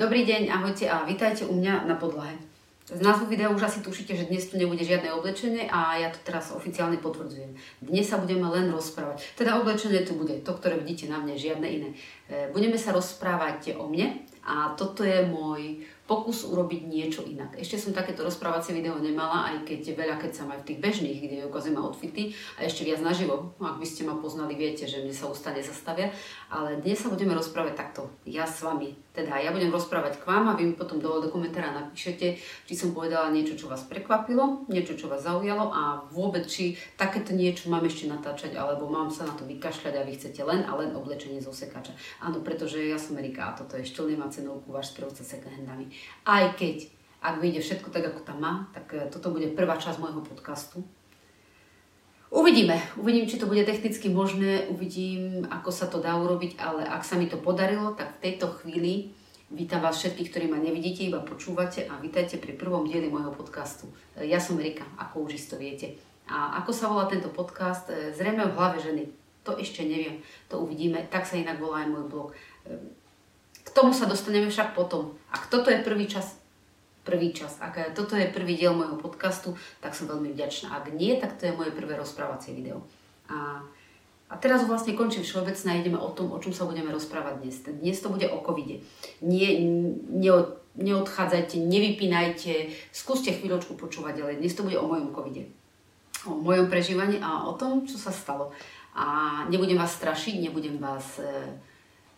Dobrý deň, ahojte a vítajte u mňa na podlahe. Z názvu videa už asi tušíte, že dnes tu nebude žiadne oblečenie a ja to teraz oficiálne potvrdzujem. Dnes sa budeme len rozprávať. Teda oblečenie tu bude, to, ktoré vidíte na mne, žiadne iné. E, budeme sa rozprávať o mne a toto je môj pokus urobiť niečo inak. Ešte som takéto rozprávacie video nemala, aj keď veľa, keď som aj v tých bežných, kde ukazujem outfity a ešte viac naživo. Ak by ste ma poznali, viete, že mne sa ústa nezastavia. Ale dnes sa budeme rozprávať takto, ja s vami. Teda ja budem rozprávať k vám a vy mi potom do komentára napíšete, či som povedala niečo, čo vás prekvapilo, niečo, čo vás zaujalo a vôbec, či takéto niečo mám ešte natáčať, alebo mám sa na to vykašľať a vy chcete len a len oblečenie zo sekača. Áno, pretože ja som Erika a toto je ešte nemá cenovku váš správca second handami. Aj keď, ak vyjde všetko tak, ako tam má, tak e, toto bude prvá časť môjho podcastu. Uvidíme, uvidím, či to bude technicky možné, uvidím, ako sa to dá urobiť, ale ak sa mi to podarilo, tak v tejto chvíli vítam vás všetkých, ktorí ma nevidíte, iba počúvate a vítajte pri prvom dieli môjho podcastu. E, ja som Rika, ako už isto viete. A ako sa volá tento podcast? E, zrejme v hlave ženy. To ešte neviem, to uvidíme. Tak sa inak volá aj môj blog. K tomu sa dostaneme však potom. Ak toto je prvý čas, prvý čas, ak toto je prvý diel môjho podcastu, tak som veľmi vďačná. Ak nie, tak to je moje prvé rozprávacie video. A, a teraz vlastne končím všeobecné a ideme o tom, o čom sa budeme rozprávať dnes. Dnes to bude o covide. Nie, nie, neodchádzajte, nevypínajte, skúste chvíľočku počúvať ďalej. Dnes to bude o mojom covide. O mojom prežívaní a o tom, čo sa stalo. A nebudem vás strašiť, nebudem vás... E,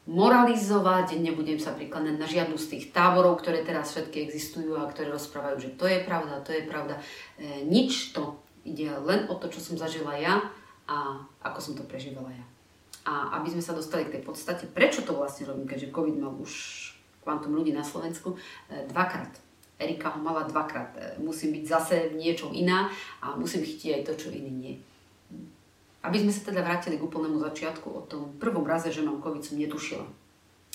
moralizovať, nebudem sa prikladať na žiadnu z tých táborov, ktoré teraz všetky existujú a ktoré rozprávajú, že to je pravda, to je pravda. E, nič to. Ide len o to, čo som zažila ja a ako som to prežívala ja. A aby sme sa dostali k tej podstate, prečo to vlastne robím, keďže COVID mal už kvantum ľudí na Slovensku, e, dvakrát. Erika ho mala dvakrát. E, musím byť zase niečo iná a musím chytiť aj to, čo iný nie. Aby sme sa teda vrátili k úplnému začiatku, o tom prvom raze, že mám COVID, som netušila.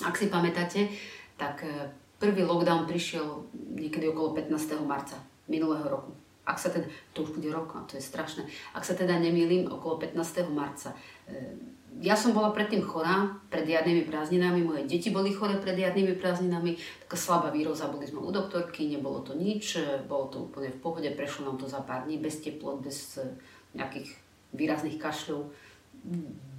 Ak si pamätáte, tak e, prvý lockdown prišiel niekedy okolo 15. marca minulého roku. Ak sa teda, to už bude rok, a to je strašné, ak sa teda nemýlim, okolo 15. marca. E, ja som bola predtým chorá, pred jarnými prázdninami, moje deti boli chore pred jarnými prázdninami, taká slabá výroza, boli sme u doktorky, nebolo to nič, e, bolo to úplne v pohode, prešlo nám to za pár dní, bez teplot, bez nejakých výrazných kašľov,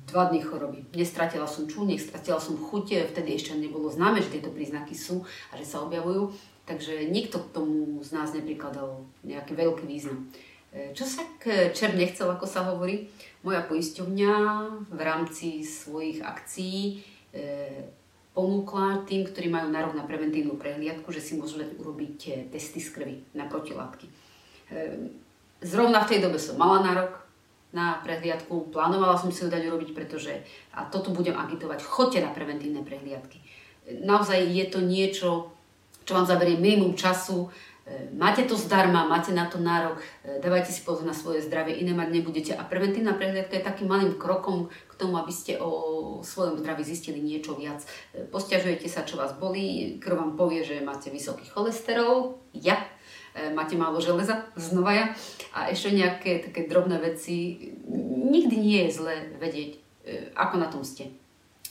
dva dny choroby. Nestratila som čú, nestratila som chuť, vtedy ešte nebolo známe, že tieto príznaky sú a že sa objavujú, takže nikto k tomu z nás neprikladal nejaký veľký význam. E, čo sa k čer nechcel, ako sa hovorí, moja poisťovňa v rámci svojich akcií e, ponúkla tým, ktorí majú nárok na preventívnu prehliadku, že si môžu urobiť e, testy z krvi na protilátky. Zrovna v tej dobe som mala nárok, na prehliadku. Plánovala som si ju dať urobiť, pretože, a toto budem agitovať, chodte na preventívne prehliadky. Naozaj je to niečo, čo vám zaberie minimum času, e, máte to zdarma, máte na to nárok, e, dávajte si pozor na svoje zdravie, iné mať nebudete. A preventívna prehliadka je takým malým krokom k tomu, aby ste o svojom zdraví zistili niečo viac. E, Posťažujete sa, čo vás bolí, krv vám povie, že máte vysoký cholesterol, ja máte málo železa, znova ja. A ešte nejaké také drobné veci. Nikdy nie je zlé vedieť, e, ako na tom ste.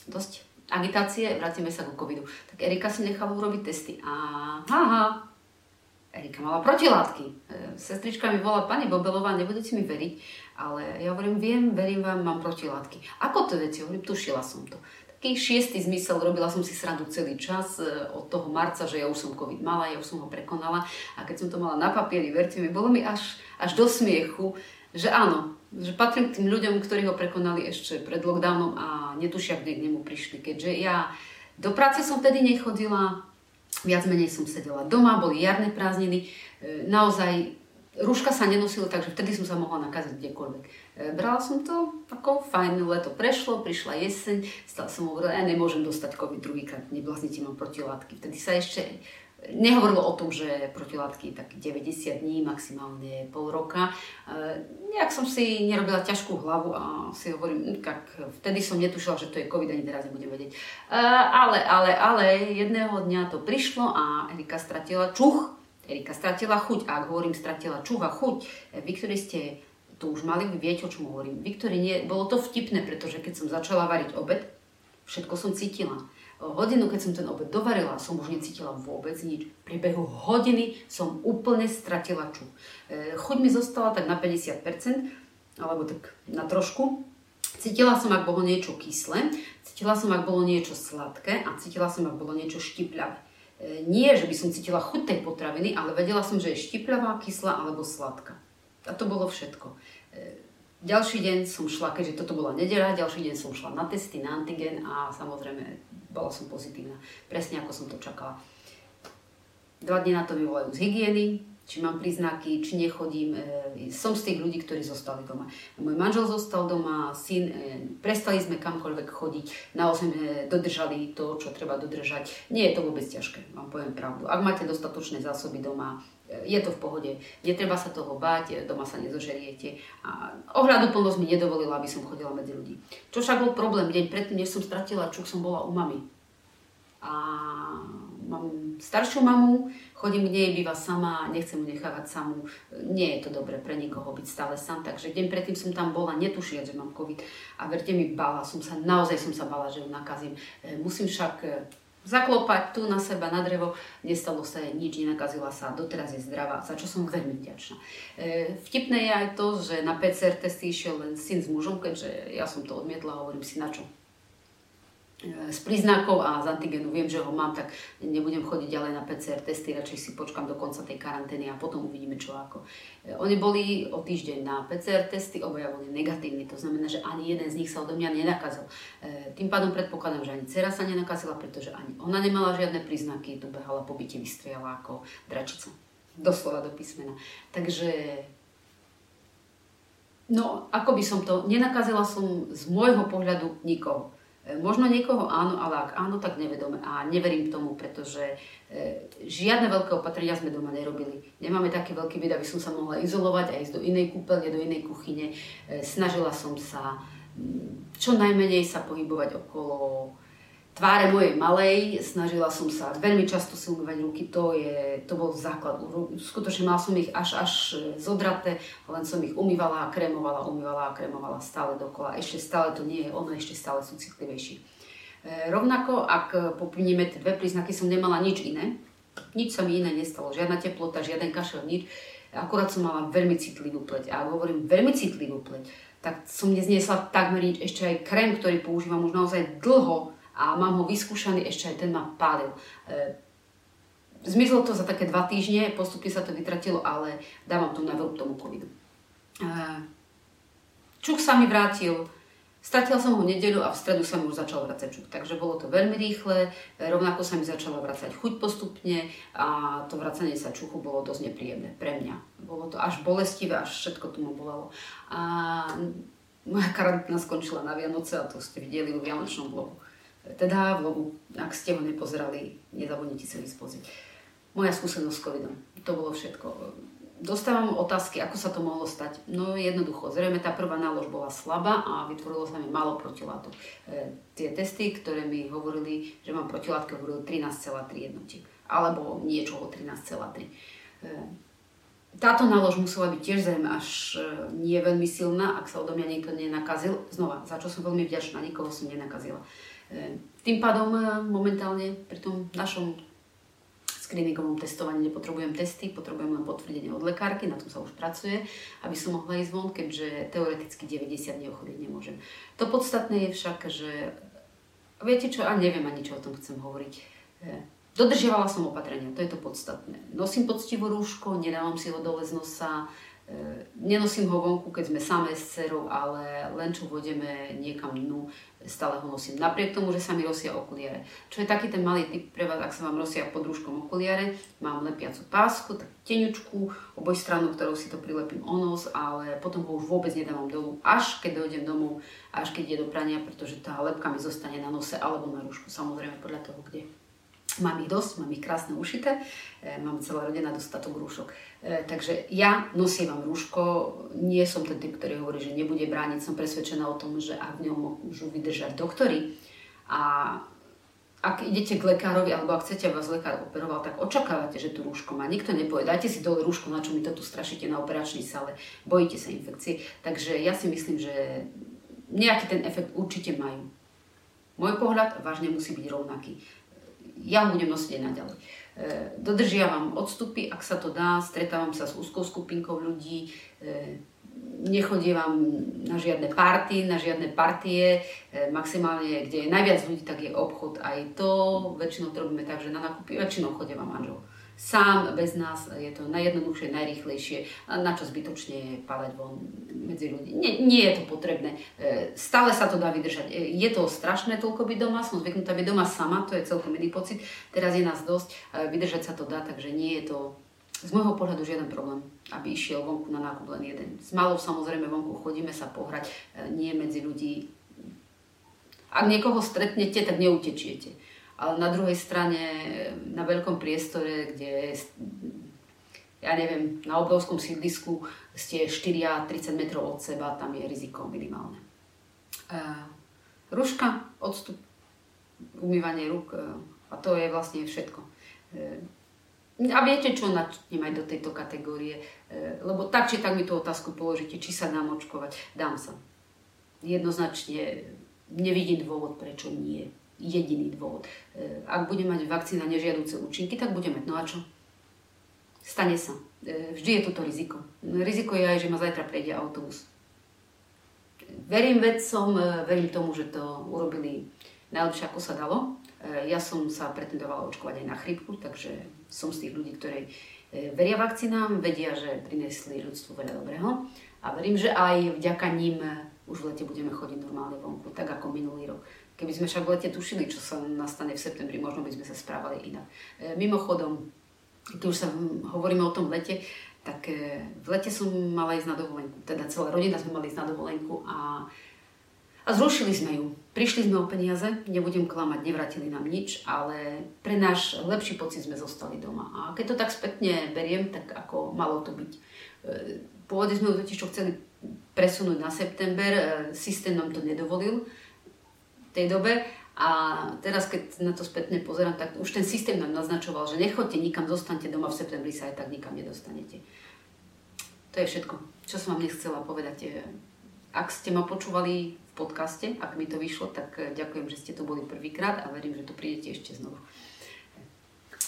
Dosť agitácie, vrátime sa ku covidu. Tak Erika si nechala urobiť testy. A ha, Erika mala protilátky. E, sestrička mi volá, pani Bobelová, nebudete mi veriť, ale ja hovorím, viem, verím vám, mám protilátky. Ako to viete? Hovorím, tušila som to taký šiestý zmysel, robila som si srandu celý čas e, od toho marca, že ja už som COVID mala, ja už som ho prekonala a keď som to mala na papieri, verte mi, bolo mi až, až do smiechu, že áno, že patrím k tým ľuďom, ktorí ho prekonali ešte pred lockdownom a netušia, kde k nemu prišli. Keďže ja do práce som vtedy nechodila, viac menej som sedela doma, boli jarné prázdniny, e, naozaj rúška sa nenosilo, takže vtedy som sa mohla nakázať kdekoľvek. E, brala som to ako fajn, leto prešlo, prišla jeseň, stále som hovorila, ja nemôžem dostať COVID druhýkrát, nebláznite mám protilátky. Vtedy sa ešte nehovorilo o tom, že protilátky tak 90 dní, maximálne pol roka. E, nejak som si nerobila ťažkú hlavu a si hovorím, hm, tak vtedy som netušila, že to je COVID, ani teraz nebudem vedieť. E, ale, ale, ale jedného dňa to prišlo a Erika stratila čuch, Erika stratila chuť. A ak hovorím stratila čuch a chuť, vy, ktorí ste to už mali, vy viete, o čom hovorím. Viktori, nie, bolo to vtipné, pretože keď som začala variť obed, Všetko som cítila. Hodinu, keď som ten obed dovarila, som už necítila vôbec nič. V priebehu hodiny som úplne stratila čuch. E, chuť mi zostala tak na 50%, alebo tak na trošku. Cítila som, ak bolo niečo kyslé, cítila som, ak bolo niečo sladké a cítila som, ak bolo niečo štipľavé. E, nie, že by som cítila chuť tej potraviny, ale vedela som, že je štipľavá, kyslá alebo sladká. A to bolo všetko. E, ďalší deň som šla, keďže toto bola nedela, ďalší deň som šla na testy, na antigen a samozrejme bola som pozitívna. Presne ako som to čakala. Dva dní na to mi volajú z hygieny, či mám príznaky, či nechodím. E, som z tých ľudí, ktorí zostali doma. Môj manžel zostal doma, syn, e, prestali sme kamkoľvek chodiť, naozaj dodržali to, čo treba dodržať. Nie je to vôbec ťažké, vám poviem pravdu. Ak máte dostatočné zásoby doma, e, je to v pohode, netreba sa toho báť, doma sa nezožeriete. A ohľadu plnosť mi nedovolila, aby som chodila medzi ľudí. Čo však bol problém, deň predtým, než som stratila čuk, som bola u mamy. A mám staršiu mamu, chodím k nej, býva sama, nechcem ju nechávať samú. Nie je to dobré pre nikoho byť stále sám, takže deň predtým som tam bola, netušia, že mám COVID. A verte mi, bala som sa, naozaj som sa bala, že ju nakazím. E, musím však e, zaklopať tu na seba, na drevo. Nestalo sa jej nič, nenakazila sa, doteraz je zdravá, za čo som veľmi vďačná. E, vtipné je aj to, že na PCR testy išiel len syn s mužom, keďže ja som to odmietla, hovorím si na čo z príznakov a z antigenu viem, že ho mám, tak nebudem chodiť ďalej na PCR testy, radšej si počkam do konca tej karantény a potom uvidíme čo ako. E, oni boli o týždeň na PCR testy, obaja boli negatívni, to znamená, že ani jeden z nich sa odo mňa nenakazil. E, tým pádom predpokladám, že ani dcera sa nenakazila, pretože ani ona nemala žiadne príznaky, tu behala po byte, vystriala ako dračica. Doslova do písmena. Takže No, ako by som to, nenakazila som z môjho pohľadu nikoho. Možno niekoho áno, ale ak áno, tak nevedome. A neverím tomu, pretože e, žiadne veľké opatrenia sme doma nerobili. Nemáme taký veľký byt, aby som sa mohla izolovať a ísť do inej kúpeľne, do inej kuchyne. E, snažila som sa čo najmenej sa pohybovať okolo tváre mojej malej, snažila som sa veľmi často si umývať ruky, to, je, to bol základ. Skutočne mal som ich až, až zodraté, len som ich umývala a kremovala, umývala a kremovala stále dokola. Ešte stále to nie je ono, ešte stále sú citlivejší. E, rovnako, ak poprímeme tie dve príznaky, som nemala nič iné. Nič sa mi iné nestalo, žiadna teplota, žiaden kašel, nič. Akurát som mala veľmi citlivú pleť. A hovorím veľmi citlivú pleť, tak som nezniesla takmer nič. Ešte aj krém, ktorý používam už naozaj dlho, a mám ho vyskúšaný, ešte aj ten ma pálil. E, zmizlo to za také dva týždne, postupne sa to vytratilo, ale dávam tu na tomu covidu. E, čuk sa mi vrátil, Stratila som ho nedeľu a v stredu sa mi už začal vracať čuk. Takže bolo to veľmi rýchle, rovnako sa mi začala vracať chuť postupne a to vracanie sa čuchu bolo dosť nepríjemné pre mňa. Bolo to až bolestivé, až všetko tu ma bolelo. A moja karanténa skončila na Vianoce a to ste videli vo Vianočnom blogu teda vlogu, ak ste ho nepozerali, nezabudnite sa ísť pozrieť. Moja skúsenosť s covidom, to bolo všetko. Dostávam otázky, ako sa to mohlo stať. No jednoducho, zrejme tá prvá nálož bola slabá a vytvorilo sa mi málo protilátok. E, tie testy, ktoré mi hovorili, že mám protilátky, hovorili 13,3 jednotiek. Alebo niečo o 13,3. E, táto nálož musela byť tiež zrejme až e, nie veľmi silná, ak sa odo mňa niekto nenakazil. Znova, za čo som veľmi vďačná, nikoho som nenakazila. E, tým pádom e, momentálne pri tom našom screeningovom testovaní nepotrebujem testy, potrebujem len potvrdenie od lekárky, na tom sa už pracuje, aby som mohla ísť von, keďže teoreticky 90 dní ochorieť nemôžem. To podstatné je však, že viete čo, a neviem ani čo o tom chcem hovoriť. E, dodržiavala som opatrenia, to je to podstatné. Nosím poctivo rúško, nedávam si ho dole z nosa, nenosím ho vonku, keď sme samé s cerou, ale len čo vodeme niekam dnu, stále ho nosím. Napriek tomu, že sa mi rosia okuliare. Čo je taký ten malý typ pre vás, ak sa vám rosia pod rúškom okuliare, mám lepiacu pásku, tak teňučku, oboj stranu, ktorou si to prilepím o nos, ale potom ho už vôbec nedávam dolu, až keď dojdem domov, až keď ide do prania, pretože tá lepka mi zostane na nose alebo na rúšku, samozrejme podľa toho, kde. Mám ich dosť, mám ich krásne ušité, e, mám celá rodina dostatok rúšok. E, takže ja nosievam rúško, nie som ten typ, ktorý hovorí, že nebude brániť, som presvedčená o tom, že ak v ňom môžu vydržať doktory a ak idete k lekárovi alebo ak chcete, vás lekár operoval, tak očakávate, že tu rúško má. Nikto nepovie, dajte si dole rúško, na čo mi to tu strašíte na operačnej sale, bojíte sa infekcie. Takže ja si myslím, že nejaký ten efekt určite majú. Môj pohľad vážne musí byť rovnaký. Ja ho budem nosiť aj naďalej. E, dodržiavam odstupy, ak sa to dá, stretávam sa s úzkou skupinkou ľudí, e, nechodievam na žiadne party, na žiadne partie, maximálne, kde je najviac ľudí, tak je obchod. Aj to väčšinou to robíme tak, že na nakupy väčšinou chodievam manžel sám, bez nás je to najjednoduchšie, najrýchlejšie. Na čo zbytočne padať von medzi ľudí. Nie, nie je to potrebné. E, stále sa to dá vydržať. E, je to strašné toľko byť doma, som zvyknutá byť doma sama, to je celkom iný pocit. Teraz je nás dosť, e, vydržať sa to dá, takže nie je to z môjho pohľadu žiaden problém, aby išiel vonku na nákup len jeden. S malou samozrejme vonku chodíme sa pohrať, nie medzi ľudí. Ak niekoho stretnete, tak neutečiete ale na druhej strane na veľkom priestore, kde ja neviem, na obrovskom sídlisku ste 4 a 30 metrov od seba, tam je riziko minimálne. Uh, ruška, odstup, umývanie rúk uh, a to je vlastne všetko. Uh, a viete čo, načnem aj do tejto kategórie, lebo tak či tak mi tú otázku položíte, či sa dám očkovať. Dám sa. Jednoznačne nevidím dôvod, prečo nie jediný dôvod. E, ak bude mať vakcína nežiaduce účinky, tak bude mať. No a čo? Stane sa. E, vždy je toto riziko. Riziko je aj, že ma zajtra prejde autobus. Verím vedcom, e, verím tomu, že to urobili najlepšie, ako sa dalo. Ja som sa pretendovala očkovať aj na chrypku, takže som z tých ľudí, ktorí veria vakcínám, vedia, že prinesli ľudstvu veľa dobrého a verím, že aj vďaka ním už v lete budeme chodiť normálne vonku, tak ako minulý rok. Keby sme však v lete tušili, čo sa nastane v septembri, možno by sme sa správali inak. E, mimochodom, keď už sa hovoríme o tom lete, tak e, v lete som mala ísť na dovolenku. Teda celá rodina sme mali ísť na dovolenku a, a zrušili sme ju. Prišli sme o peniaze, nebudem klamať, nevrátili nám nič, ale pre náš lepší pocit sme zostali doma. A keď to tak spätne beriem, tak ako malo to byť. E, pôvodne sme ju totiž čo chceli presunúť na september, systém nám to nedovolil, tej dobe. A teraz, keď na to spätne pozerám, tak už ten systém nám naznačoval, že nechoďte nikam, zostanete doma, v septembri sa aj tak nikam nedostanete. To je všetko, čo som vám nechcela povedať. Ak ste ma počúvali v podcaste, ak mi to vyšlo, tak ďakujem, že ste tu boli prvýkrát a verím, že tu prídete ešte znovu.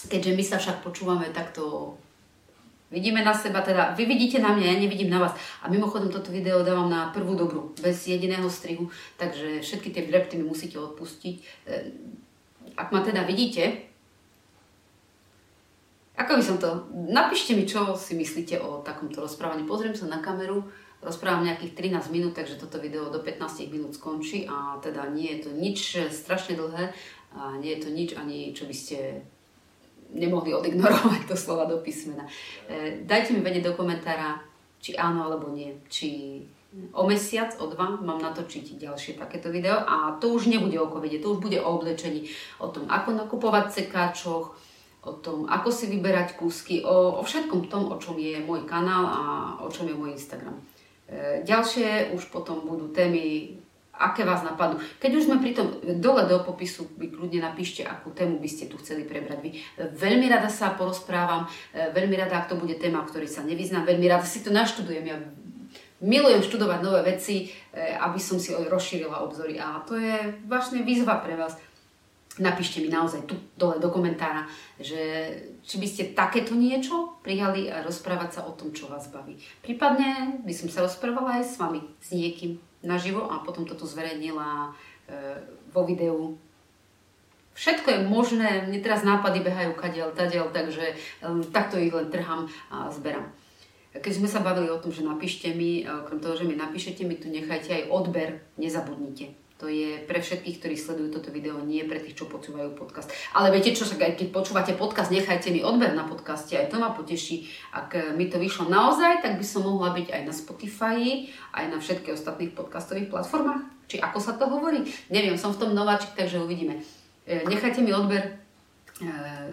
Keďže my sa však počúvame takto Vidíme na seba, teda vy vidíte na mňa, ja nevidím na vás. A mimochodom toto video dávam na prvú dobru, bez jediného strihu, takže všetky tie drepty mi musíte odpustiť. E, ak ma teda vidíte, ako by som to... Napíšte mi, čo si myslíte o takomto rozprávaní. Pozriem sa na kameru, rozprávam nejakých 13 minút, takže toto video do 15 minút skončí a teda nie je to nič strašne dlhé a nie je to nič ani, čo by ste nemohli odignorovať to slova do písmena. E, dajte mi vedieť do komentára, či áno alebo nie. Či o mesiac, o dva mám natočiť ďalšie takéto video a to už nebude o covide, to už bude o oblečení, o tom, ako nakupovať v cekáčoch, o tom, ako si vyberať kúsky, o, o všetkom tom, o čom je môj kanál a o čom je môj Instagram. E, ďalšie už potom budú témy aké vás napadnú. Keď už sme pri tom, dole do popisu vy kľudne napíšte, akú tému by ste tu chceli prebrať vy. Veľmi rada sa porozprávam, e, veľmi rada, ak to bude téma, o ktorej sa nevyznám, veľmi rada si to naštudujem. Ja milujem študovať nové veci, e, aby som si rozšírila obzory a to je vlastne výzva pre vás. Napíšte mi naozaj tu dole do komentára, že či by ste takéto niečo prijali a rozprávať sa o tom, čo vás baví. Prípadne by som sa rozprávala aj s vami, s niekým naživo a potom toto zverejnila e, vo videu. Všetko je možné, mne teraz nápady behajú kadiaľ, tadiaľ, takže takto ich len trhám a zberám. Keď sme sa bavili o tom, že napíšte mi, okrem toho, že mi napíšete, mi tu nechajte aj odber, nezabudnite. To je pre všetkých, ktorí sledujú toto video, nie pre tých, čo počúvajú podcast. Ale viete čo, však aj keď počúvate podcast, nechajte mi odber na podcaste, aj to ma poteší. Ak mi to vyšlo naozaj, tak by som mohla byť aj na Spotify, aj na všetkých ostatných podcastových platformách. Či ako sa to hovorí? Neviem, som v tom nováčik, takže uvidíme. E, nechajte mi odber e,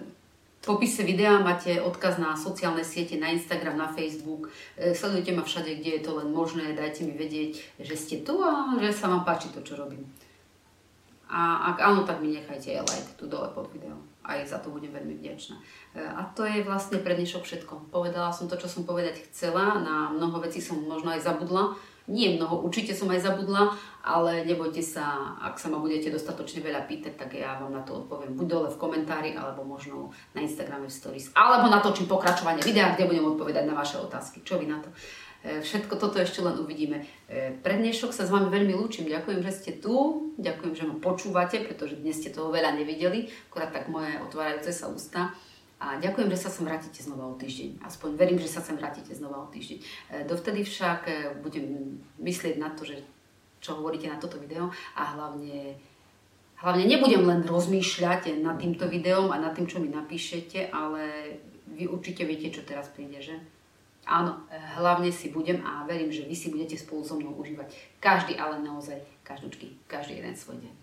v popise videa máte odkaz na sociálne siete, na Instagram, na Facebook. E, sledujte ma všade, kde je to len možné. Dajte mi vedieť, že ste tu a že sa vám páči to, čo robím. A ak áno, tak mi nechajte aj like tu dole pod videom. Aj za to budem veľmi vďačná. E, a to je vlastne pre dnešok všetko. Povedala som to, čo som povedať chcela. Na mnoho vecí som možno aj zabudla. Nie mnoho, určite som aj zabudla, ale nebojte sa, ak sa ma budete dostatočne veľa pýtať, tak ja vám na to odpoviem buď dole v komentári, alebo možno na Instagrame v stories, alebo natočím pokračovanie videa, kde budem odpovedať na vaše otázky. Čo vy na to? E, všetko toto ešte len uvidíme. E, pre dnešok sa s vami veľmi lúčim. Ďakujem, že ste tu. Ďakujem, že ma počúvate, pretože dnes ste toho veľa nevideli. Akorát tak moje otvárajúce sa ústa. A ďakujem, že sa sem vrátite znova o týždeň. Aspoň verím, že sa sem vrátite znova o týždeň. E, dovtedy však budem myslieť na to, že čo hovoríte na toto video a hlavne Hlavne nebudem len rozmýšľať nad týmto videom a nad tým, čo mi napíšete, ale vy určite viete, čo teraz príde, že? Áno, hlavne si budem a verím, že vy si budete spolu so mnou užívať každý, ale naozaj každúčky, každý jeden svoj deň.